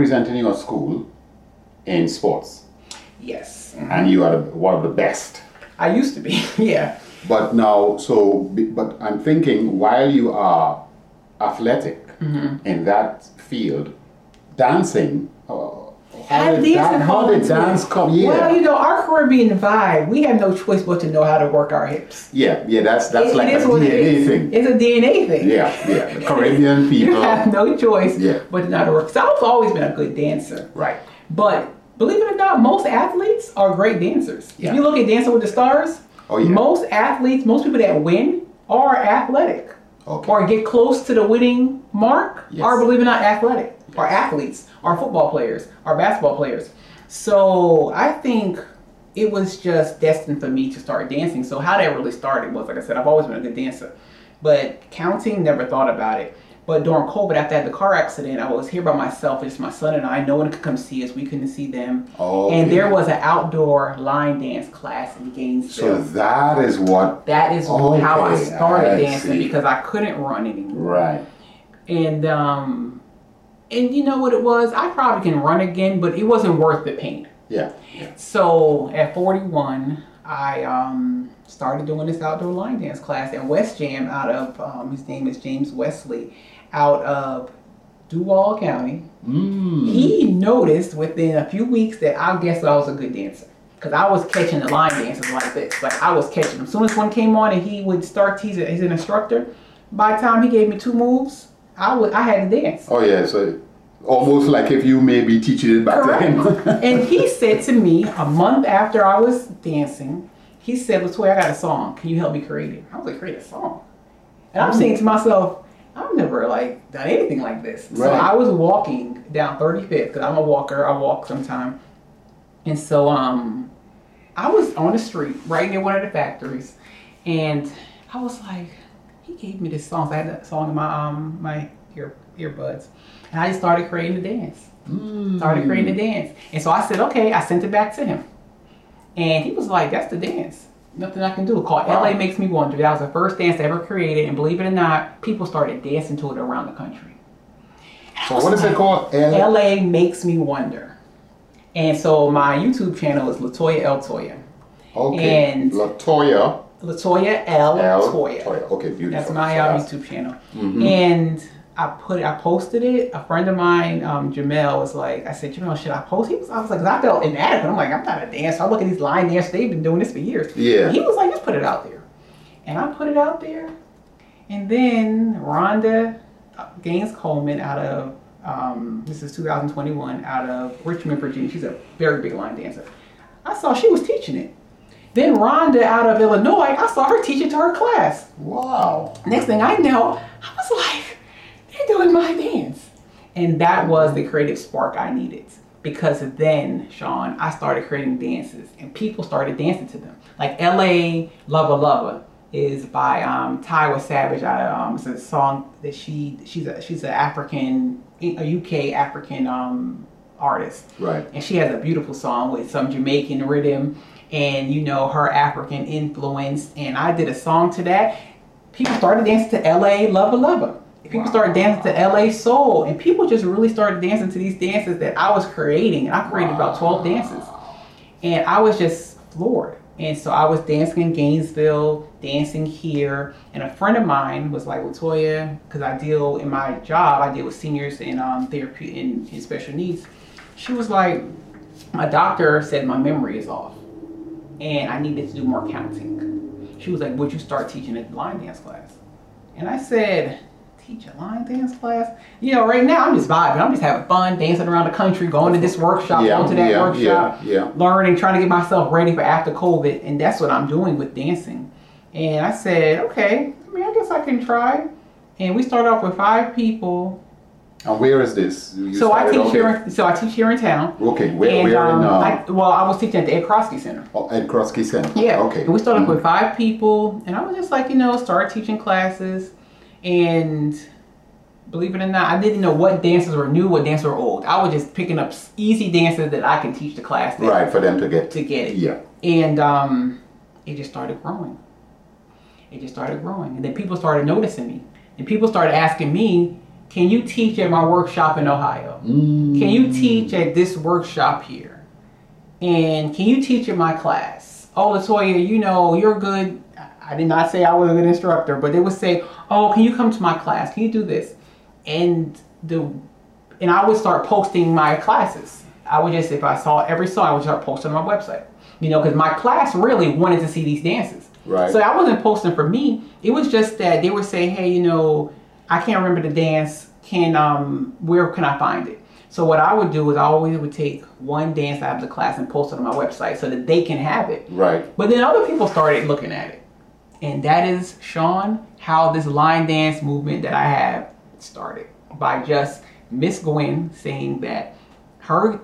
representing your school in sports, Yes. and you are one of the best. I used to be. yeah. But now, so, but I'm thinking while you are athletic Mm-hmm. in that field, dancing. Uh, did, did that, how did dance come? Yeah, Well, you know, our Caribbean vibe, we have no choice but to know how to work our hips. yeah, yeah. That's that's It- it like a it DNA is. thing. It's a DNA thing. Yeah, yeah. The Caribbean You people. have no choice Yeah. but to know how to work. So I've always been a good dancer. Right. But believe it or not, most athletes are great dancers. Yeah. If you look at Dancing with the Stars, Oh, yeah. most athletes, most people that win are athletic. Okay. Or get close to the winning mark Yes. are, believe it or not, athletic. Are athletes, are football players, are basketball players. So I think it was just destined for me to start dancing. So how that really started was, like I said, I've always been a good dancer. But counting, never thought about it. But during COVID, after I had the car accident, I was here by myself. It's my son and I. No one could come see us. We couldn't see them. Oh, And okay. there was an outdoor line dance class in Gainesville. So that is what. that is how I started I dancing see. because I couldn't run anymore. Right. And um, and you know what it was? I probably can run again, but it wasn't worth the pain. Yeah. yeah. So at 41, I um, started doing this outdoor line dance class at West Jam out of, um, his name is James Wesley, out of Duval County. Mm. He noticed within a few weeks that I guess I was a good dancer. Because I was catching the line dancers like this. Like I was catching them. As soon as one came on and he would start teasing, he's an instructor. By the time he gave me two moves, I would I had to dance. Oh yeah. So almost like if you may be teaching it back to him. Correct. and he said to me a month after I was dancing, he said, Latoya, I got a song. Can you help me create it? I was like, create a song. And I'm saying to myself, I've never like done anything like this. So I was walking down 35th because I'm a walker. I walk sometime. And so um, I was on the street right near one of the factories, and I was like, he gave me this song. So I had that song in my um my ear earbuds, and I just started creating the dance started creating the dance. And so I said, okay, I sent it back to him. And he was like, that's the dance. Nothing I can do. Called Wow. LA Makes Me Wonder. That was the first dance I ever created. And believe it or not, people started dancing to it around the country. So what is it called? LA Makes Me Wonder. And so my YouTube channel is Latoya L Toya. okay. and- Latoya. Latoya L, L. Toya. Toya. Okay, beautiful. That's my So that's- YouTube channel. Mhm. And I put it, I posted it. A friend of mine, um, Jamel, was like, I said, Jamel, should I post? He was, I was like, I felt inadequate. I'm like, I'm not a dancer. I look at these line dancers. They've been doing this for years. Yeah. He was like, just put it out there. And I put it out there. And then Rhonda uh, Gaines Coleman out of, um, this is 2021, out of Richmond, Virginia. She's a very big line dancer. I saw she was teaching it. Then Rhonda out of Illinois, I saw her teach it to her class. Wow. Next thing I know, I was like, doing my dance. And that was the creative spark I needed. Because then, Sean, I started creating dances and people started dancing to them. Like LA Lover Lover is by um, Tiwa Savage. I, um, it's a song that she she's a she's an African a UK African um, artist Right. and she has a beautiful song with some Jamaican rhythm and you know her African influence. And I did a song to that. People started dancing to LA Lover Lover. People started dancing to LA Soul, and people just really started dancing to these dances that I was creating. And I created about 12 dances, and I was just floored. And so I was dancing in Gainesville, dancing here, and a friend of mine was like, "Latoya," because I deal in my job, I deal with seniors in um, therapy and, in special needs. She was like, "My doctor said my memory is off, and I needed to do more counting." She was like, "Would you start teaching a line dance class?" And I said, "Teach a line dance class?" You know, right now I'm just vibing. I'm just having fun, dancing around the country, going to this workshop, Yeah, going to that yeah, workshop yeah, learning, trying to get myself ready for after COVID, and that's what I'm doing with dancing. And I said, okay, I mean, I guess I can try. And we start off with five people. And where is this? You so I teach here. In, so I teach here in town. Okay, where, and where um, in uh, I, well, I was teaching at the Ed Croskey Center. oh, Ed Croskey Center? Yeah. Okay. And we started off with five people, and I was just like, you know, start teaching classes, and believe it or not, I didn't know what dances were new, what dances were old. I was just picking up easy dances that I can teach the class that, Right for them to get. to get it. Yeah. And um, it just started growing. It just started growing. And then people started noticing me. And people started asking me, Can you teach at my workshop in Ohio? Mm. Can you teach at this workshop here? And can you teach in my class? Oh, Latoya, you know, you're good. I did not say I was a good instructor, but they would say, Oh, can you come to my class? Can you do this? And the and I would start posting my classes. I would just, if I saw every song, I would start posting on my website. You know, because my class really wanted to see these dances. Right. So I wasn't posting for me. It was just that they would say, hey, you know, I can't remember the dance. Can um, where can I find it? So what I would do is I always would take one dance out of the class and post it on my website so that they can have it. Right. But then other people started looking at it. And that is, Sean, how this line dance movement that I have started by just Miss Gwen saying that her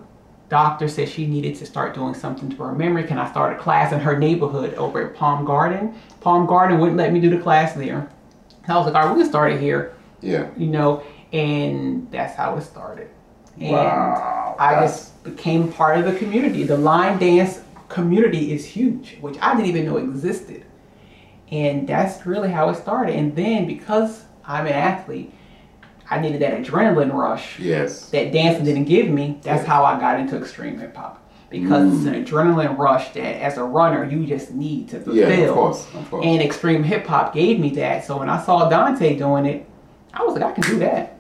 doctor said she needed to start doing something to her memory. Can I start a class in her neighborhood over at Palm Garden? Palm Garden wouldn't let me do the class there. I was like, all right, we can start it here, Yeah. you know, and that's how it started. And Wow, I just became part of the community. The line dance community is huge, which I didn't even know existed. And that's really how it started. And then because I'm an athlete, I needed that adrenaline rush Yes. that dancing didn't give me. That's Yeah. how I got into extreme hip hop. Because it's Mm. an adrenaline rush that as a runner you just need to fulfill. Yeah, of course, of course. And extreme hip hop gave me that. So when I saw Dante doing it, I was like, I can do that.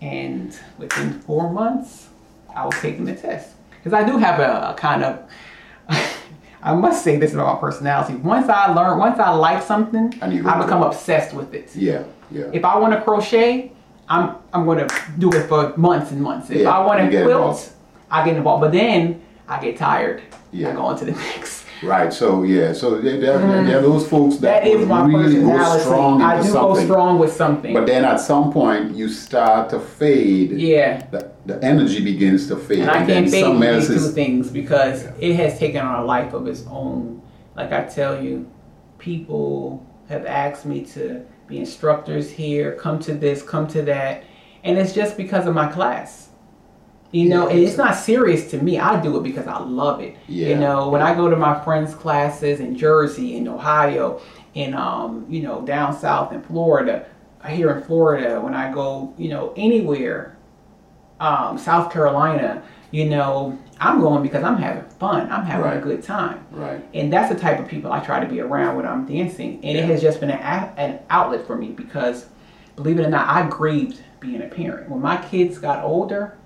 And within four months, I was taking the test. Because I do have a, a kind of, I must say this about my personality. Once I learn, once I like something, you I become it. obsessed with it. Yeah. Yeah. If I want to crochet, I'm I'm going to do it for months and months. If Yeah, I want to quilt, involved. I get involved. But then I get tired. Yeah. I go on to the next. Right. So yeah. So there, there, there mm-hmm. are those folks that, That is my really go strong I do something. go strong with something. But then at some point you start to fade. yeah. The, the energy begins to fade. And I can't fade these two things because it has taken on a life of its own. Like I tell you, people have asked me to be instructors here, come to this, come to that, and it's just because of my class. You know, and it's not serious to me. I do it because I love it. Yeah. You know, when I go to my friends' classes in Jersey, in Ohio, in um, you know, down south in Florida, here in Florida, when I go, you know, anywhere, um, South Carolina, you know, I'm going because I'm having fun. I'm having a good time. right. And that's the type of people I try to be around when I'm dancing. And it has just been an, an outlet for me because, believe it or not, I grieved being a parent. When my kids got older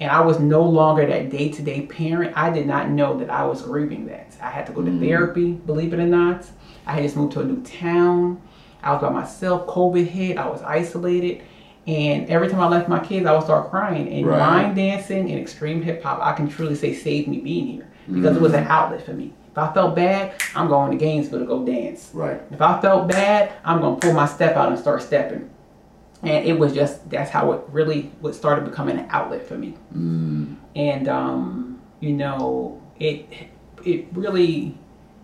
and I was no longer that day to day parent, I did not know that I was grieving that. I had to go to Mm. therapy, believe it or not. I had just moved to a new town. I was by myself. COVID hit. I was isolated. And every time I left my kids, I would start crying. And Right. line dancing and extreme hip hop, I can truly say saved me being here because it was an outlet for me. If I felt bad, I'm going to Gainesville to go dance. Right. If I felt bad, I'm gonna pull my step out and start stepping. And it was just that's how it really what started becoming an outlet for me. Mm. And um, you know, it it really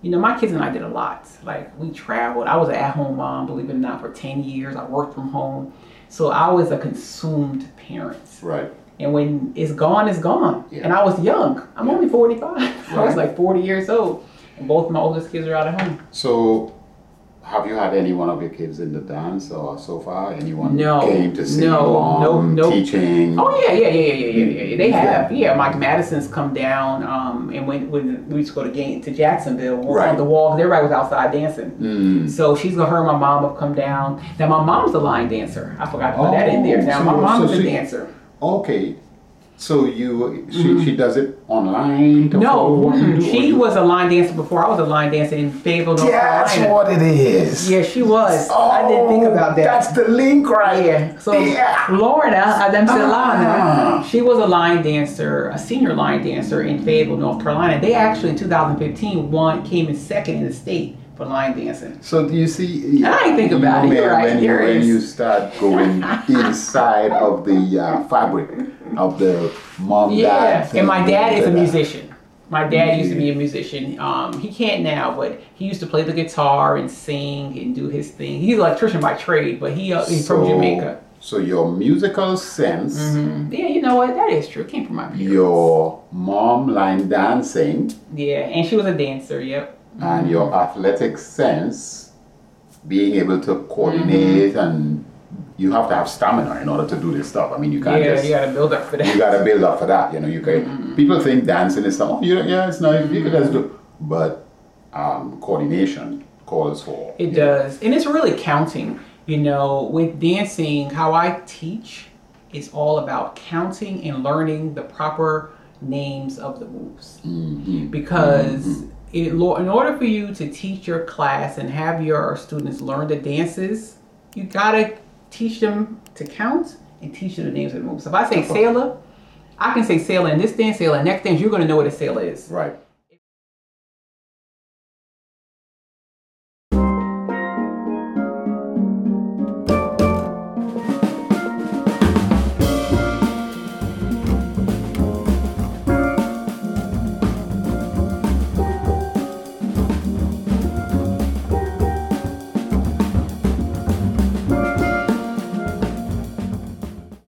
you know, my kids and I did a lot. Like we traveled. I was an at-home mom, believe it or not, for 10 years. I worked from home. So I was a consumed parent. Right. And when it's gone, it's gone. Yeah. And I was young. I'm Yeah. only 45. I was like 40 years old. And both my oldest kids are out of home. So, have you had any one of your kids in the dance or so far? Anyone No, came to see no, you no, no. teaching? Oh yeah, yeah, yeah, yeah, yeah, yeah. They have. Yeah, Mike Madison's come down. Um, and when when we used to go to game to Jacksonville, Right. on the walls. Everybody was outside dancing. Mm. So she's gonna her and my mom have come down. Now my mom's a line dancer. I forgot to put that in there. Oh, Now so- my mom's so a she- dancer. Okay. So you she, she does it online Mm-hmm. No, or she was a line dancer before. I was a line dancer in Fayetteville, North That's Carolina. what it is. Yeah, she was. Oh, I didn't think about that. That's the link right Yeah. So Yeah. Lorna Adam Ah. she was a line dancer, a senior line dancer in Fayetteville, North Carolina. They actually in 2015 won, came in second in the state for line dancing. So do you see? I didn't think about it. You're right. When, you, when is. you start going inside of the uh, fabric of the mom dad. Yeah, thing, and my dad is a musician. My dad used to be a musician. Um, he can't now, but he used to play the guitar and sing and do his thing. He's an electrician by trade, but he uh, he's from Jamaica. So your musical sense, Mhm. Yeah, you know what? That is true. It came from my parents. your mom line dancing, Yeah, and she was a dancer. Yep. And your athletic sense, being able to coordinate Mm-hmm. and you have to have stamina in order to do this stuff. I mean, you can't Yeah, just you gotta build up for that. you got to build up for that. You know, you can. Mm-hmm. People think dancing is something. Oh, yeah, yeah, it's nice. You can just do, but um, coordination calls for. It does. And it's really counting. You know, with dancing, how I teach is all about counting and learning the proper names of the moves. Mhm. Because in, in order for you to teach your class and have your students learn the dances, you gotta teach them to count and teach them the names of the moves. So if I say sailor, I can say sailor in this dance, sailor in next dance, you're gonna know what a sailor is. Right.